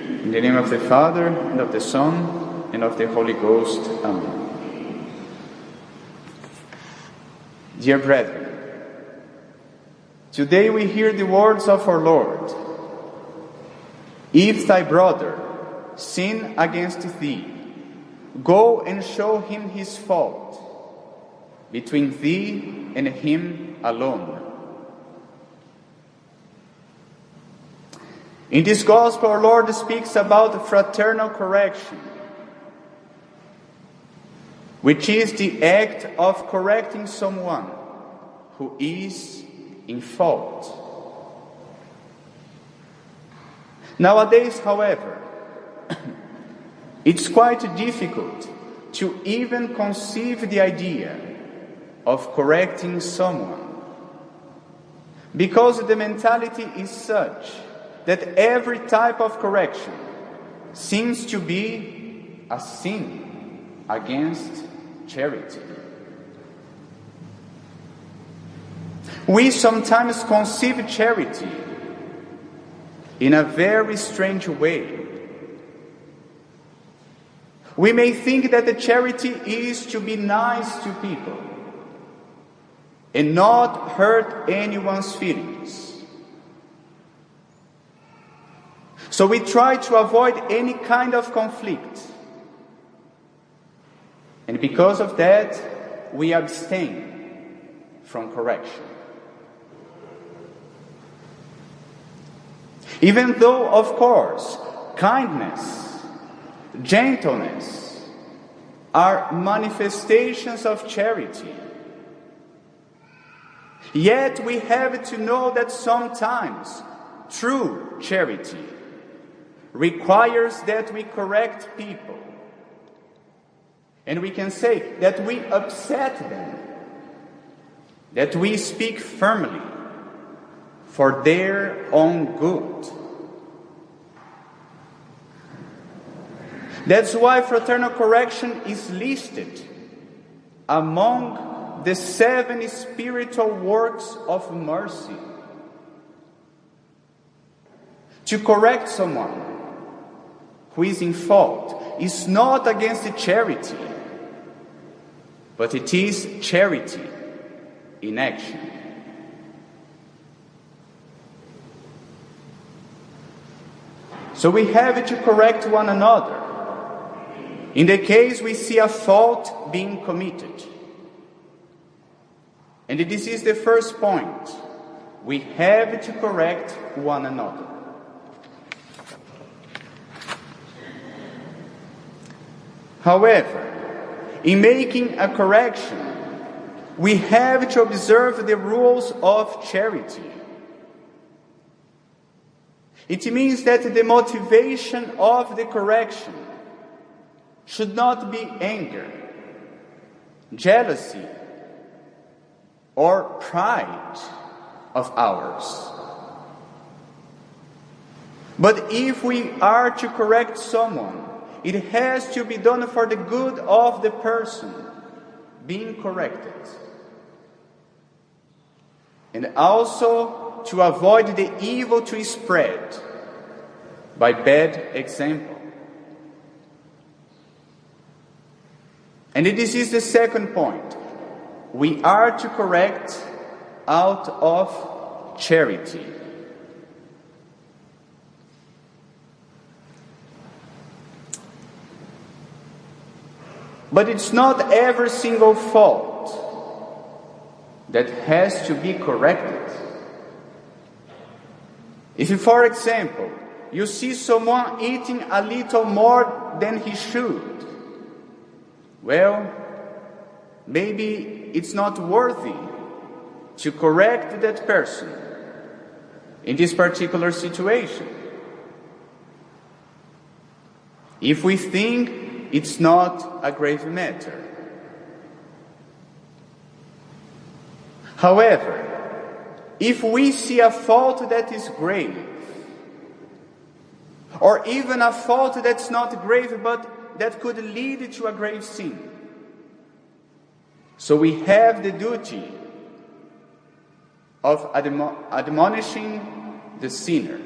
In the name of the Father, and of the Son, and of the Holy Ghost. Amen. Dear brethren, today we hear the words of our Lord. If thy brother sin against thee, go and show him his fault between thee and him alone. In this gospel, our Lord speaks about fraternal correction, which is the act of correcting someone who is in fault. Nowadays, however, it's quite difficult to even conceive the idea of correcting someone because the mentality is such that every type of correction seems to be a sin against charity. We sometimes conceive charity in a very strange way. We may think that the charity is to be nice to people and not hurt anyone's feelings. So we try to avoid any kind of conflict. And because of that, we abstain from correction. Even though, of course, kindness, gentleness are manifestations of charity. Yet we have to know that sometimes true charity requires that we correct people. And we can say that we upset them, that we speak firmly for their own good. That's why fraternal correction is listed among the seven spiritual works of mercy. To correct someone who is in fault is not against charity, but it is charity in action. So we have to correct one another. In the case we see a fault being committed. And this is the first point. We have to correct one another. However, in making a correction, we have to observe the rules of charity. It means that the motivation of the correction should not be anger, jealousy, or pride of ours. But if we are to correct someone, it has to be done for the good of the person being corrected. And also to avoid the evil to spread by bad example. And this is the second point. We are to correct out of charity. But it's not every single fault that has to be corrected. If, for example, you see someone eating a little more than he should, well, maybe it's not worthy to correct that person in this particular situation. If we think it's not a grave matter. However, if we see a fault that is grave, or even a fault that's not grave but that could lead to a grave sin, so we have the duty of admo- admonishing the sinner.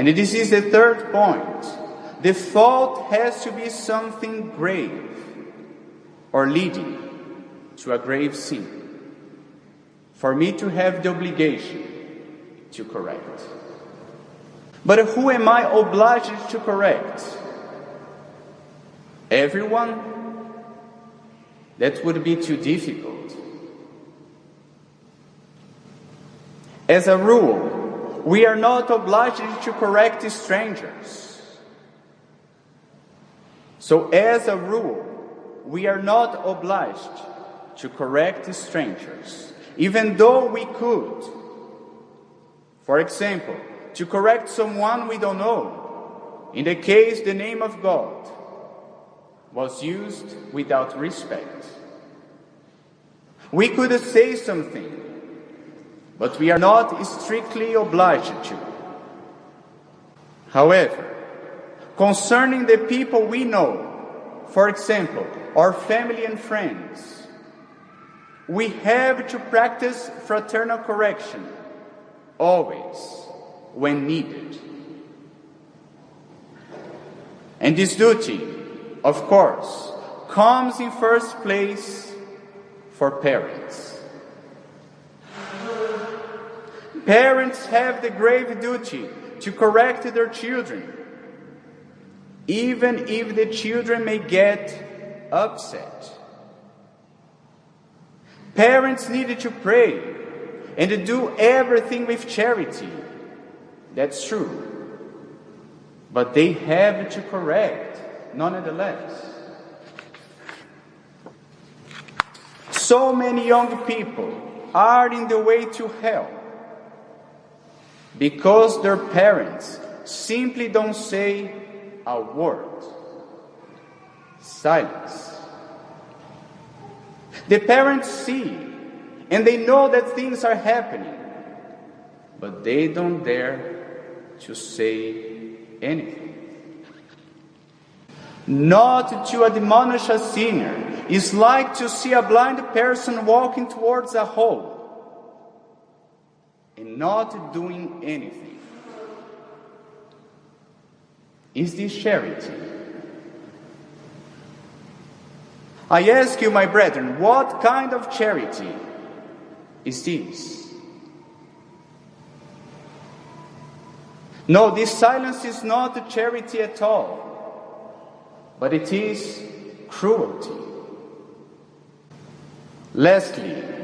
And this is the third point. The fault has to be something grave or leading to a grave sin for me to have the obligation to correct. But who am I obliged to correct? Everyone? That would be too difficult. As a rule, we are not obliged to correct strangers. So, as a rule, we are not obliged to correct strangers, even though we could. For example, to correct someone we don't know, in the case the name of God was used without respect. We could say something, but we are not strictly obliged to. However, concerning the people we know, for example, our family and friends, we have to practice fraternal correction always when needed. And this duty, of course, comes in first place for parents. Parents have the grave duty to correct their children, even if the children may get upset. Parents needed to pray and to do everything with charity. That's true. But they have to correct, nonetheless. So many young people are in the way to hell because their parents simply don't say a word. Silence. The parents see and they know that things are happening, but they don't dare to say anything. Not to admonish a sinner is like to see a blind person walking towards a hole and not doing anything. Is this charity? I ask you, my brethren, what kind of charity is this? No, this silence is not charity at all, but it is cruelty. Lastly,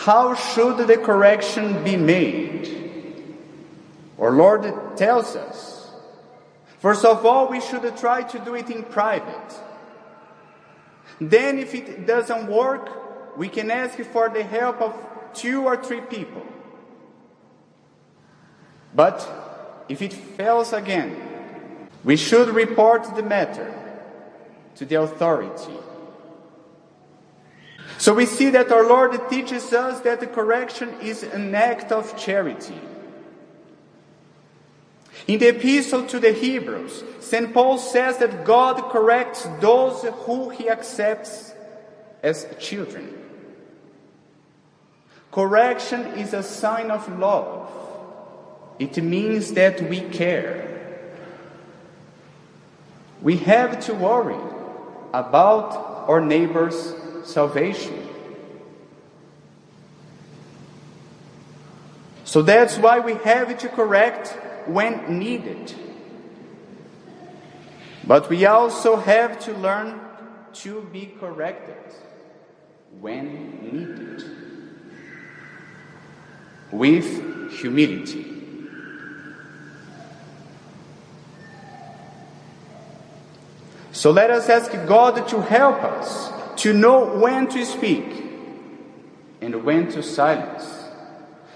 how should the correction be made? Our Lord tells us. First of all, we should try to do it in private. Then, if it doesn't work, we can ask for the help of two or three people. But if it fails again, we should report the matter to the authority. So we see that our Lord teaches us that the correction is an act of charity. In the epistle to the Hebrews, St. Paul says that God corrects those who he accepts as children. Correction is a sign of love. It means that we care. We have to worry about our neighbor's salvation. So that's why we have to correct when needed. But we also have to learn to be corrected when needed with humility. So let us ask God to help us to know when to speak and when to silence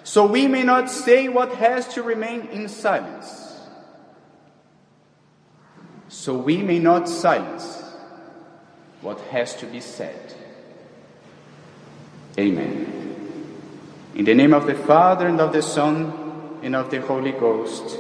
so we may not say what has to remain in silence. So we may not silence what has to be said. Amen. In the name of the Father and of the Son and of the Holy Ghost.